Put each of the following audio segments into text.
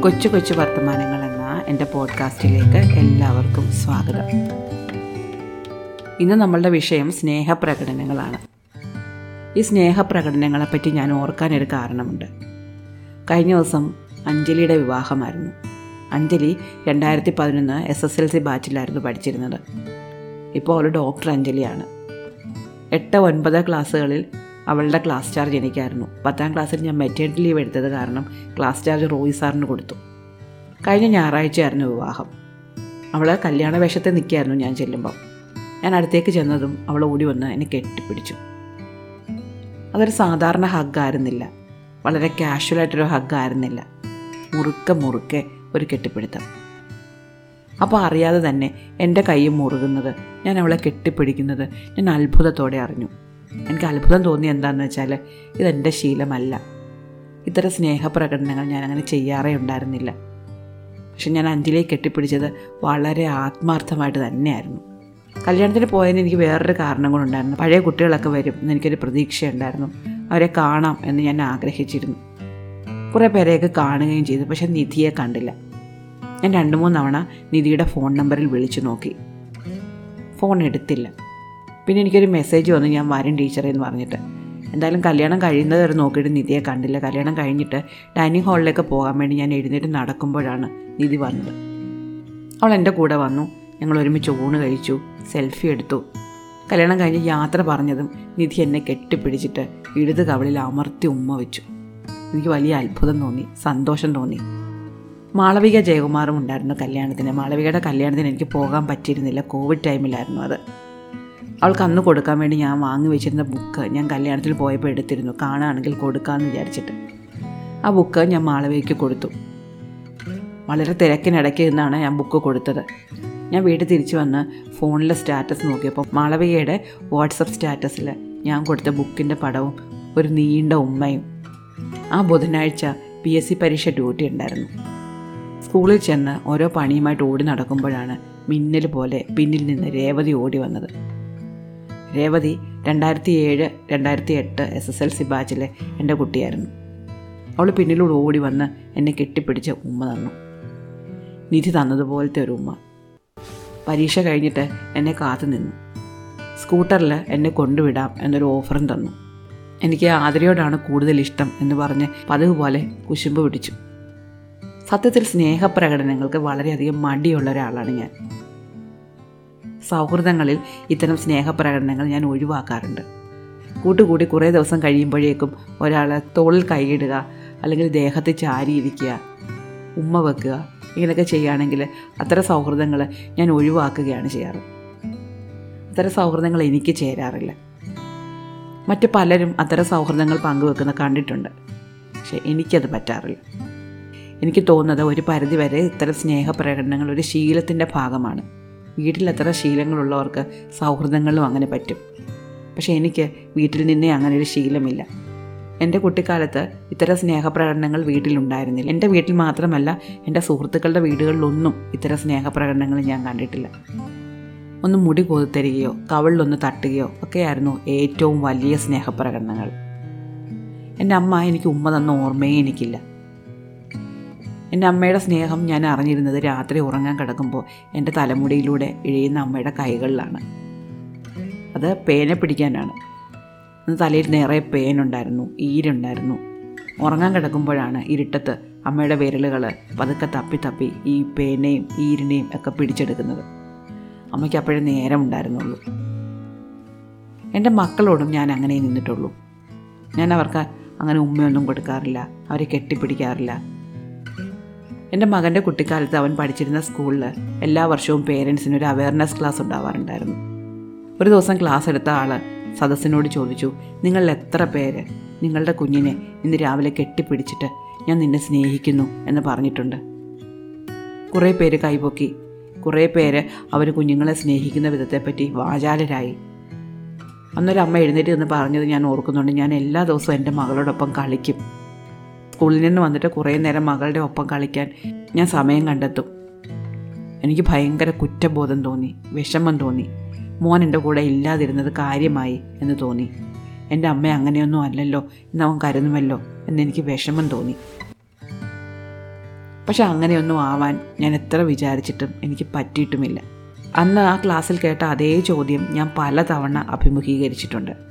കൊച്ചു കൊച്ചു വർത്തമാനങ്ങൾ എന്ന എന്റെ പോഡ്കാസ്റ്റിലേക്ക് എല്ലാവർക്കും സ്വാഗതം. ഇന്ന് നമ്മളുടെ വിഷയം സ്നേഹപ്രകടനങ്ങളാണ്. ഈ സ്നേഹപ്രകടനങ്ങളെപ്പറ്റി ഞാൻ ഓർക്കാനൊരു കാരണമുണ്ട്. കഴിഞ്ഞ ദിവസം അഞ്ജലിയുടെ വിവാഹമായിരുന്നു. അഞ്ജലി രണ്ടായിരത്തി പതിനൊന്ന് എസ് എസ് എൽ സി ബാച്ചിലായിരുന്നു പഠിച്ചിരുന്നത്. ഇപ്പോൾ അവൾ ഡോക്ടർ അഞ്ജലിയാണ്. എട്ട് ഒൻപത് ക്ലാസ്സുകളിൽ അവളുടെ ക്ലാസ് ചാർജ് എനിക്കായിരുന്നു. പത്താം ക്ലാസ്സിൽ ഞാൻ മെറ്റേണിറ്റി ലീവ് എടുത്തത് കാരണം ക്ലാസ് ചാർജ് റോയി സാറിന് കൊടുത്തു. കഴിഞ്ഞ ഞായറാഴ്ചയായിരുന്നു വിവാഹം. അവൾ കല്യാണ വേഷത്തെ നിൽക്കുകയായിരുന്നു ഞാൻ ചെല്ലുമ്പോൾ ഞാൻ അടുത്തേക്ക് ചെന്നതും അവൾ ഓടി വന്ന് എന്നെ കെട്ടിപ്പിടിച്ചു. അതൊരു സാധാരണ ഹഗ്ഗായിരുന്നില്ല വളരെ കാഷ്വലായിട്ടൊരു ഹഗ്ഗായിരുന്നില്ല മുറുക്കെ മുറുക്കെ ഒരു കെട്ടിപ്പിടുത്തം. അപ്പോൾ അറിയാതെ തന്നെ എന്റെ കൈ മുറുകുന്നത് ഞാൻ അവളെ കെട്ടിപ്പിടിക്കുന്നത് ഞാൻ അത്ഭുതത്തോടെ അറിഞ്ഞു. എനിക്ക് അത്ഭുതം തോന്നി എന്താണെന്ന് വെച്ചാൽ ഇതെന്റെ ശീലമല്ല. ഇത്തരം സ്നേഹപ്രകടനങ്ങൾ ഞാൻ അങ്ങനെ ചെയ്യാറേ ഉണ്ടായിരുന്നില്ല. പക്ഷെ ഞാൻ അഞ്ചിലേക്ക് കെട്ടിപ്പിടിച്ചത് വളരെ ആത്മാർത്ഥമായിട്ട് തന്നെയായിരുന്നു. കല്യാണത്തിന് പോയതിന് എനിക്ക് വേറൊരു കാരണം കൂടെ ഉണ്ടായിരുന്നു. പഴയ കുട്ടികളൊക്കെ വരും എന്നെനിക്കൊരു പ്രതീക്ഷയുണ്ടായിരുന്നു. അവരെ കാണാം എന്ന് ഞാൻ ആഗ്രഹിച്ചിരുന്നു. കുറേ പേരെയൊക്കെ കാണുകയും ചെയ്തു പക്ഷെ നിധിയെ കണ്ടില്ല. ഞാൻ രണ്ട് മൂന്ന് തവണ നിധിയുടെ ഫോൺ നമ്പറിൽ വിളിച്ചു നോക്കി. ഫോൺ എടുത്തില്ല. പിന്നെ എനിക്കൊരു മെസ്സേജ് വന്നു ഞാൻ വരും ടീച്ചറെ എന്ന് പറഞ്ഞിട്ട്. എന്തായാലും കല്യാണം കഴിയുന്നത് വരെ നോക്കിയിട്ട് നിധിയെ കണ്ടില്ല. കല്യാണം കഴിഞ്ഞിട്ട് ഡൈനിങ് ഹാളിലേക്ക് പോകാൻ വേണ്ടി ഞാൻ എഴുന്നേറ്റ് നടക്കുമ്പോഴാണ് നിധി വന്നത്. അവൾ എന്റെ കൂടെ വന്നു. ഞങ്ങൾ ഒരുമിച്ച് ഊണ് കഴിച്ചു സെൽഫി എടുത്തു. കല്യാണം കഴിഞ്ഞ് യാത്ര പറഞ്ഞതും നിധി എന്നെ കെട്ടിപ്പിടിച്ചിട്ട് ഇടത് കവളിൽ അമർത്തി ഉമ്മ വെച്ചു. എനിക്ക് വലിയ അത്ഭുതം തോന്നി സന്തോഷം തോന്നി. മാളവിക ജയകുമാറും ഉണ്ടായിരുന്നു കല്യാണത്തിന്. മാളവികയുടെ കല്യാണത്തിന് എനിക്ക് പോകാൻ പറ്റിയിരുന്നില്ല. കോവിഡ് ടൈമിലായിരുന്നു അത്. അവൾക്ക് അന്ന് കൊടുക്കാൻ വേണ്ടി ഞാൻ വാങ്ങി വെച്ചിരുന്ന ബുക്ക് ഞാൻ കല്യാണത്തിൽ പോയപ്പോൾ എടുത്തിരുന്നു. കാണുകയാണെങ്കിൽ കൊടുക്കാമെന്ന് വിചാരിച്ചിട്ട്. ആ ബുക്ക് ഞാൻ മാളവയ്ക്ക് കൊടുത്തു. വളരെ തിരക്കിനിടയ്ക്ക് നിന്നാണ് ഞാൻ ബുക്ക് കൊടുത്തത്. ഞാൻ വീട്ടിൽ തിരിച്ചു വന്ന് ഫോണിലെ സ്റ്റാറ്റസ് നോക്കിയപ്പോൾ മാളവികയുടെ വാട്സപ്പ് സ്റ്റാറ്റസിൽ ഞാൻ കൊടുത്ത ബുക്കിന്റെ പടവും ഒരു നീണ്ട ഉമ്മയും. ആ ബുധനാഴ്ച പി എസ് സി പരീക്ഷ ഡ്യൂട്ടി ഉണ്ടായിരുന്നു. സ്കൂളിൽ ചെന്ന് ഓരോ പണിയുമായിട്ട് ഓടി നടക്കുമ്പോഴാണ് മിന്നൽ പോലെ പിന്നിൽ നിന്ന് രേവതി ഓടി വന്നത്. രേവതി രണ്ടായിരത്തി ഏഴ് രണ്ടായിരത്തി എട്ട് എസ് എസ് എൽ സി ബാച്ചിലെ എന്റെ കുട്ടിയായിരുന്നു. അവൾ പിന്നിലൂടെ ഓടി വന്ന് എന്നെ കെട്ടിപ്പിടിച്ച് ഉമ്മ തന്നു. നിധി തന്നതുപോലത്തെ ഒരു ഉമ്മ. പരീക്ഷ കഴിഞ്ഞിട്ട് എന്നെ കാത്തു നിന്നു. സ്കൂട്ടറിൽ എന്നെ കൊണ്ടുവിടാം എന്നൊരു ഓഫറും തന്നു. എനിക്ക് ആതിരയോടാണ് കൂടുതൽ ഇഷ്ടം എന്ന് പറഞ്ഞ് പതിവ് പോലെ കുശുമ്പ് പിടിച്ചു. സത്യത്തിൽ സ്നേഹപ്രകടനങ്ങൾക്ക് വളരെയധികം മടിയുള്ള ഒരാളാണ് ഞാൻ. സൗഹൃദങ്ങളിൽ ഇത്തരം സ്നേഹപ്രകടനങ്ങൾ ഞാൻ ഒഴിവാക്കാറുണ്ട്. കൂട്ടുകൂടി കുറേ ദിവസം കഴിയുമ്പോഴേക്കും ഒരാളെ തോളിൽ കൈയിടുക അല്ലെങ്കിൽ ദേഹത്ത് ചാരിയിരിക്കുക ഉമ്മ വെക്കുക ഇങ്ങനെയൊക്കെ ചെയ്യുകയാണെങ്കിൽ അത്തരം സൗഹൃദങ്ങൾ ഞാൻ ഒഴിവാക്കുകയാണ് ചെയ്യാറ്. അത്തരം സൗഹൃദങ്ങൾ എനിക്ക് ചേരാറില്ല. മറ്റ് പലരും അത്തരം സൗഹൃദങ്ങൾ പങ്കുവെക്കുന്ന കണ്ടിട്ടുണ്ട്. പക്ഷേ എനിക്കത് പറ്റാറില്ല. എനിക്ക് തോന്നുന്നത് ഒരു പരിധിവരെ ഇത്തരം സ്നേഹപ്രകടനങ്ങൾ ഒരു ശീലത്തിന്റെ ഭാഗമാണ്. വീട്ടിൽ അത്ര ശീലങ്ങളുള്ളവർക്ക് സൗഹൃദങ്ങളും അങ്ങനെ പറ്റും. പക്ഷേ എനിക്ക് വീട്ടിൽ നിന്നേ അങ്ങനെ ഒരു ശീലമില്ല. എന്റെ കുട്ടിക്കാലത്ത് ഇത്തരം സ്നേഹപ്രകടനങ്ങൾ വീട്ടിലുണ്ടായിരുന്നില്ല. എന്റെ വീട്ടിൽ മാത്രമല്ല എന്റെ സുഹൃത്തുക്കളുടെ വീടുകളിലൊന്നും ഇത്തരം സ്നേഹപ്രകടനങ്ങൾ ഞാൻ കണ്ടിട്ടില്ല. ഒന്ന് മുടി കൊതുത്തരികയോ കവളിലൊന്ന് തട്ടുകയോ ഒക്കെയായിരുന്നു ഏറ്റവും വലിയ സ്നേഹപ്രകടനങ്ങൾ. എന്റെ അമ്മ എനിക്ക് ഉമ്മ തന്ന ഓർമ്മയേ എനിക്കില്ല. എന്റെ അമ്മയുടെ സ്നേഹം ഞാൻ അറിഞ്ഞിരുന്നത് രാത്രി ഉറങ്ങാൻ കിടക്കുമ്പോൾ എന്റെ തലമുടിയിലൂടെ ഇഴയുന്ന അമ്മയുടെ കൈകളിലാണ്. അത് പേനെ പിടിക്കാനാണ്. അന്ന് തലയിൽ നിറയെ പേനുണ്ടായിരുന്നു ഈരുണ്ടായിരുന്നു. ഉറങ്ങാൻ കിടക്കുമ്പോഴാണ് ഇരുട്ടത്ത് അമ്മയുടെ വിരലുകൾ പതുക്കെ തപ്പി തപ്പി ഈ പേനയും ഈരിനെയും ഒക്കെ പിടിച്ചെടുക്കുന്നത്. അമ്മയ്ക്ക് അപ്പോഴേ നേരം ഉണ്ടായിരുന്നുള്ളൂ. എന്റെ മക്കളോടും ഞാൻ അങ്ങനെ നിന്നിട്ടുള്ളൂ. ഞാൻ അവർക്ക് അങ്ങനെ ഉമ്മയൊന്നും കൊടുക്കാറില്ല അവരെ കെട്ടിപ്പിടിക്കാറില്ല. എന്റെ മകന്റെ കുട്ടിക്കാലത്ത് അവൻ പഠിച്ചിരുന്ന സ്കൂളിൽ എല്ലാ വർഷവും പേരൻസിന് ഒരു അവയർനെസ് ക്ലാസ് ഉണ്ടാവാറുണ്ടായിരുന്നു. ഒരു ദിവസം ക്ലാസ് എടുത്ത ആൾ സദസ്സിനോട് ചോദിച്ചു നിങ്ങൾ എത്ര പേര്? നിങ്ങളുടെ കുഞ്ഞിനെ ഇന്ന് രാവിലെ കെട്ടിപ്പിടിച്ചിട്ട് ഞാൻ നിന്നെ സ്നേഹിക്കുന്നു എന്ന് പറഞ്ഞിട്ടുണ്ട്. കുറേ പേര് കൈപൊക്കി കുറേ പേര് അവർ കുഞ്ഞുങ്ങളെ സ്നേഹിക്കുന്ന വിധത്തെപ്പറ്റി വാചാലരായി. അന്നൊരു അമ്മ എഴുന്നേറ്റ് നിന്ന് പറഞ്ഞത് ഞാൻ ഓർക്കുന്നുണ്ട്. ഞാൻ എല്ലാ ദിവസവും എന്റെ മകളോടൊപ്പം കളിക്കും. സ്കൂളിൽ നിന്ന് വന്നിട്ട് കുറേ നേരം മകളുടെ ഒപ്പം കളിക്കാൻ ഞാൻ സമയം കണ്ടെത്തും. എനിക്ക് ഭയങ്കര കുറ്റബോധം തോന്നി വിഷമം തോന്നി. മോൻ എന്റെ കൂടെ ഇല്ലാതിരുന്നത് കാര്യമായി എന്ന് തോന്നി. എന്റെ അമ്മ അങ്ങനെയൊന്നും അല്ലല്ലോ എന്നവൻ കരുതുമല്ലോ എന്നെനിക്ക് വിഷമം തോന്നി. പക്ഷെ അങ്ങനെയൊന്നും ആവാൻ ഞാൻ എത്ര വിചാരിച്ചിട്ടും എനിക്ക് പറ്റിയിട്ടുമില്ല. അന്ന് ആ ക്ലാസ്സിൽ കേട്ട അതേ ചോദ്യം ഞാൻ പലതവണ അഭിമുഖീകരിച്ചിട്ടുണ്ട്.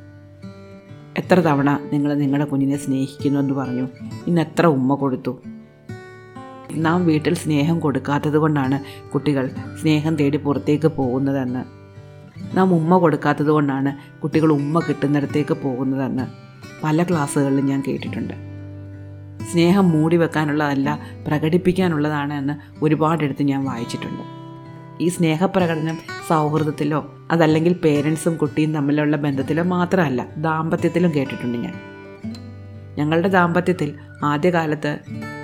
എത്ര തവണ നിങ്ങൾ നിങ്ങളുടെ കുഞ്ഞിനെ സ്നേഹിക്കുന്നു എന്ന് പറഞ്ഞു. ഇന്ന് എത്ര ഉമ്മ കൊടുത്തു. നാം വീട്ടിൽ സ്നേഹം കൊടുക്കാത്തത് കൊണ്ടാണ് കുട്ടികൾ സ്നേഹം തേടി പുറത്തേക്ക് പോകുന്നതെന്ന്. നാം ഉമ്മ കൊടുക്കാത്തത് കൊണ്ടാണ് കുട്ടികൾ ഉമ്മ കിട്ടുന്നിടത്തേക്ക് പോകുന്നതെന്ന് പല ക്ലാസ്സുകളിലും ഞാൻ കേട്ടിട്ടുണ്ട്. സ്നേഹം മൂടി വെക്കാനുള്ളതല്ല പ്രകടിപ്പിക്കാനുള്ളതാണ് എന്ന് ഒരുപാടെടുത്ത് ഞാൻ വായിച്ചിട്ടുണ്ട്. ഈ സ്നേഹപ്രകടനം സൗഹൃദത്തിലോ അതല്ലെങ്കിൽ പേരൻസും കുട്ടിയും തമ്മിലുള്ള ബന്ധത്തിലോ മാത്രമല്ല ദാമ്പത്യത്തിലും കേട്ടിട്ടുണ്ട് ഞാൻ. ഞങ്ങളുടെ ദാമ്പത്യത്തിൽ ആദ്യകാലത്ത്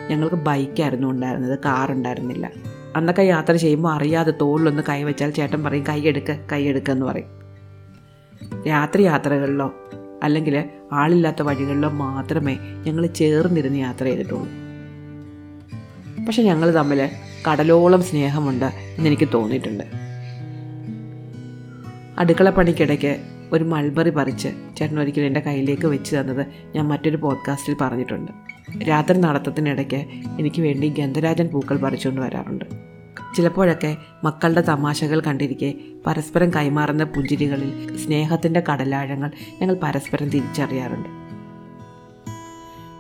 ഞങ്ങൾക്ക് ബൈക്കായിരുന്നു ഉണ്ടായിരുന്നത് കാർ ഉണ്ടായിരുന്നില്ല. അന്നൊക്കെ യാത്ര ചെയ്യുമ്പോൾ അറിയാതെ തോളിലൊന്ന് കൈവച്ചാൽ ചേട്ടൻ പറയും കൈയെടുക്ക കൈയെടുക്കുക എന്ന് പറയും. രാത്രി യാത്രകളിലോ അല്ലെങ്കിൽ ആളില്ലാത്ത വഴികളിലോ മാത്രമേ ഞങ്ങൾ ചേർന്നിരുന്ന് യാത്ര ചെയ്തിട്ടുള്ളൂ. പക്ഷെ ഞങ്ങൾ തമ്മിൽ കടലോളം സ്നേഹമുണ്ട് എന്നെനിക്ക് തോന്നിയിട്ടുണ്ട്. അടുക്കള പണിക്കിടയ്ക്ക് ഒരു മൾബറി പറിച്ച് ചേട്ടൻ ഒരിക്കലും എന്റെ കയ്യിലേക്ക് വെച്ച് തന്നത് ഞാൻ മറ്റൊരു പോഡ്കാസ്റ്റിൽ പറഞ്ഞിട്ടുണ്ട്. രാത്രി നടത്തത്തിനിടയ്ക്ക് എനിക്ക് വേണ്ടി ഗന്ധരാജൻ പൂക്കൾ പറിച്ചുകൊണ്ട് വരാറുണ്ട്. ചിലപ്പോഴൊക്കെ മക്കളുടെ തമാശകൾ കണ്ടിരിക്കെ പരസ്പരം കൈമാറുന്ന പുഞ്ചിരികളിൽ സ്നേഹത്തിന്റെ കടലാഴങ്ങൾ ഞങ്ങൾ പരസ്പരം തിരിച്ചറിയാറുണ്ട്.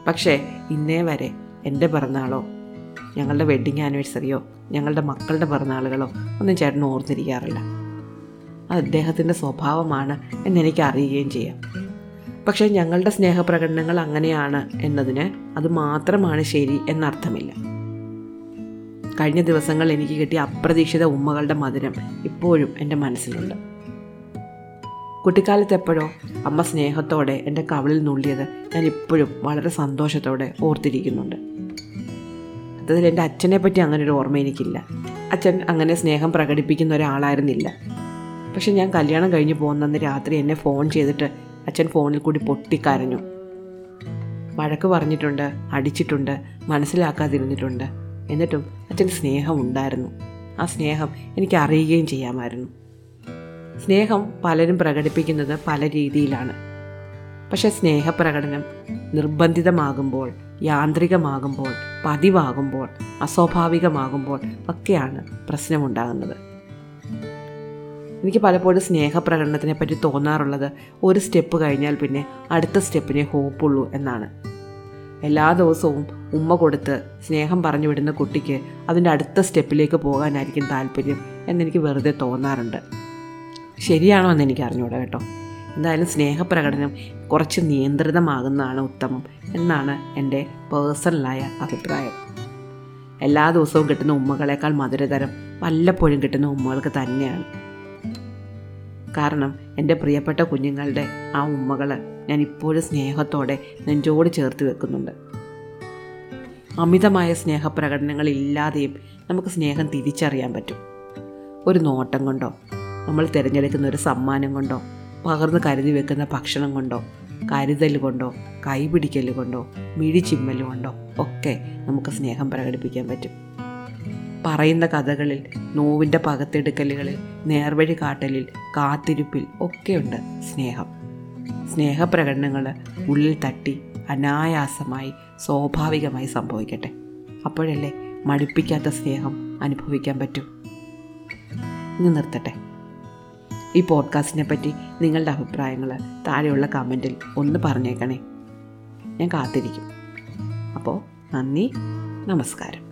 പക്ഷേ ഇന്നേ വരെ എന്റെ പിറന്നാളോ ഞങ്ങളുടെ വെഡ്ഡിങ് ആനിവേഴ്സറിയോ ഞങ്ങളുടെ മക്കളുടെ പിറന്നാളുകളോ ഒന്നും ചേട്ടൻ ഓർത്തിരിക്കാറില്ല. അത് അദ്ദേഹത്തിന്റെ സ്വഭാവമാണ് എന്നെനിക്ക് അറിയുകയും ചെയ്യാം. പക്ഷേ ഞങ്ങളുടെ സ്നേഹപ്രകടനങ്ങൾ അങ്ങനെയാണ് എന്നതിന് അത് മാത്രമാണ് ശരി എന്നർത്ഥമില്ല. കഴിഞ്ഞ ദിവസങ്ങൾ എനിക്ക് കിട്ടിയ അപ്രതീക്ഷിത ഉമ്മകളുടെ മധുരം ഇപ്പോഴും എന്റെ മനസ്സിലുണ്ട്. കുട്ടിക്കാലത്ത് എപ്പോഴോ അമ്മ സ്നേഹത്തോടെ എന്റെ കവിളിൽ നുള്ളിയത് ഞാൻ ഇപ്പോഴും വളരെ സന്തോഷത്തോടെ ഓർത്തിരിക്കുന്നുണ്ട്. അതിൽ എന്റെ അച്ഛനെ പറ്റി അങ്ങനെ ഒരു ഓർമ്മ എനിക്കില്ല. അച്ഛൻ അങ്ങനെ സ്നേഹം പ്രകടിപ്പിക്കുന്ന ഒരാളായിരുന്നില്ല. പക്ഷെ ഞാൻ കല്യാണം കഴിഞ്ഞ് പോകുന്നന്ന് രാത്രി എന്നെ ഫോൺ ചെയ്തിട്ട് അച്ഛൻ ഫോണിൽ കൂടി പൊട്ടിക്കരഞ്ഞു. വഴക്ക് പറഞ്ഞിട്ടുണ്ട് അടിച്ചിട്ടുണ്ട് മനസ്സിലാക്കാതിരുന്നിട്ടുണ്ട്. എന്നിട്ടും അച്ഛൻ സ്നേഹം ഉണ്ടായിരുന്നു. ആ സ്നേഹം എനിക്ക് അറിയുകയും ചെയ്യാമായിരുന്നു. സ്നേഹം പലരും പ്രകടിപ്പിക്കുന്നത് പല രീതിയിലാണ്. പക്ഷെ സ്നേഹപ്രകടനം നിർബന്ധിതമാകുമ്പോൾ യാന്ത്രികമാകുമ്പോൾ പതിവാകുമ്പോൾ അസ്വാഭാവികമാകുമ്പോൾ ഒക്കെയാണ് പ്രശ്നമുണ്ടാകുന്നത്. എനിക്ക് പലപ്പോഴും സ്നേഹപ്രകടനത്തിനെ പറ്റി തോന്നാറുള്ളത് ഒരു സ്റ്റെപ്പ് കഴിഞ്ഞാൽ പിന്നെ അടുത്ത സ്റ്റെപ്പിനെ ഹോപ്പുള്ളൂ എന്നാണ്. എല്ലാ ദിവസവും ഉമ്മ കൊടുത്ത് സ്നേഹം പറഞ്ഞു വിടുന്ന കുട്ടിക്ക് അതിന്റെ അടുത്ത സ്റ്റെപ്പിലേക്ക് പോകാനായിരിക്കും താല്പര്യം എന്നെനിക്ക് വെറുതെ തോന്നാറുണ്ട്. ശരിയാണോ എന്ന് എനിക്ക് അറിഞ്ഞൂടാ കേട്ടോ. എന്തായാലും സ്നേഹപ്രകടനം കുറച്ച് നിയന്ത്രിതമാകുന്നതാണ് ഉത്തമം എന്നാണ് എന്റെ പേഴ്സണലായ അഭിപ്രായം. എല്ലാ ദിവസവും കിട്ടുന്ന ഉമ്മകളേക്കാൾ മധുരതരം വല്ലപ്പോഴും കിട്ടുന്ന ഉമ്മകൾക്ക് തന്നെയാണ്. കാരണം എന്റെ പ്രിയപ്പെട്ട കുഞ്ഞുങ്ങളുടെ ആ ഉമ്മകൾ ഞാൻ ഇപ്പോഴും സ്നേഹത്തോടെ നെഞ്ചോട് ചേർത്ത് വെക്കുന്നുണ്ട്. അമിതമായ സ്നേഹപ്രകടനങ്ങൾ ഇല്ലാതെയും നമുക്ക് സ്നേഹം തിരിച്ചറിയാൻ പറ്റും. ഒരു നോട്ടം കൊണ്ടോ നമ്മൾ തിരഞ്ഞെടുക്കുന്ന ഒരു സമ്മാനം കൊണ്ടോ പകർന്ന് കരുതി വെക്കുന്ന ഭക്ഷണം കൊണ്ടോ കരുതൽ കൊണ്ടോ കൈപിടിക്കൽ കൊണ്ടോ മിഴിച്ചിമ്മൽ കൊണ്ടോ ഒക്കെ നമുക്ക് സ്നേഹം പ്രകടിപ്പിക്കാൻ പറ്റും. പറയുന്ന കഥകളിൽ നോവിന്റെ പകത്തെടുക്കലുകളിൽ നേർവഴി കാട്ടലിൽ കാത്തിരിപ്പിൽ ഒക്കെയുണ്ട് സ്നേഹം. സ്നേഹപ്രകടനങ്ങൾ ഉള്ളിൽ തട്ടി അനായാസമായി സ്വാഭാവികമായി സംഭവിക്കട്ടെ. അപ്പോഴല്ലേ മടുപ്പിക്കാത്ത സ്നേഹം അനുഭവിക്കാൻ പറ്റും. ഇന്ന് നിർത്തട്ടെ. ഈ പോഡ്കാസ്റ്റിനെ പറ്റി നിങ്ങളുടെ അഭിപ്രായങ്ങൾ താഴെയുള്ള കമന്റിൽ ഒന്ന് പറഞ്ഞേക്കണേ. ഞാൻ കാത്തിരിക്കും. അപ്പോൾ നന്ദി നമസ്കാരം.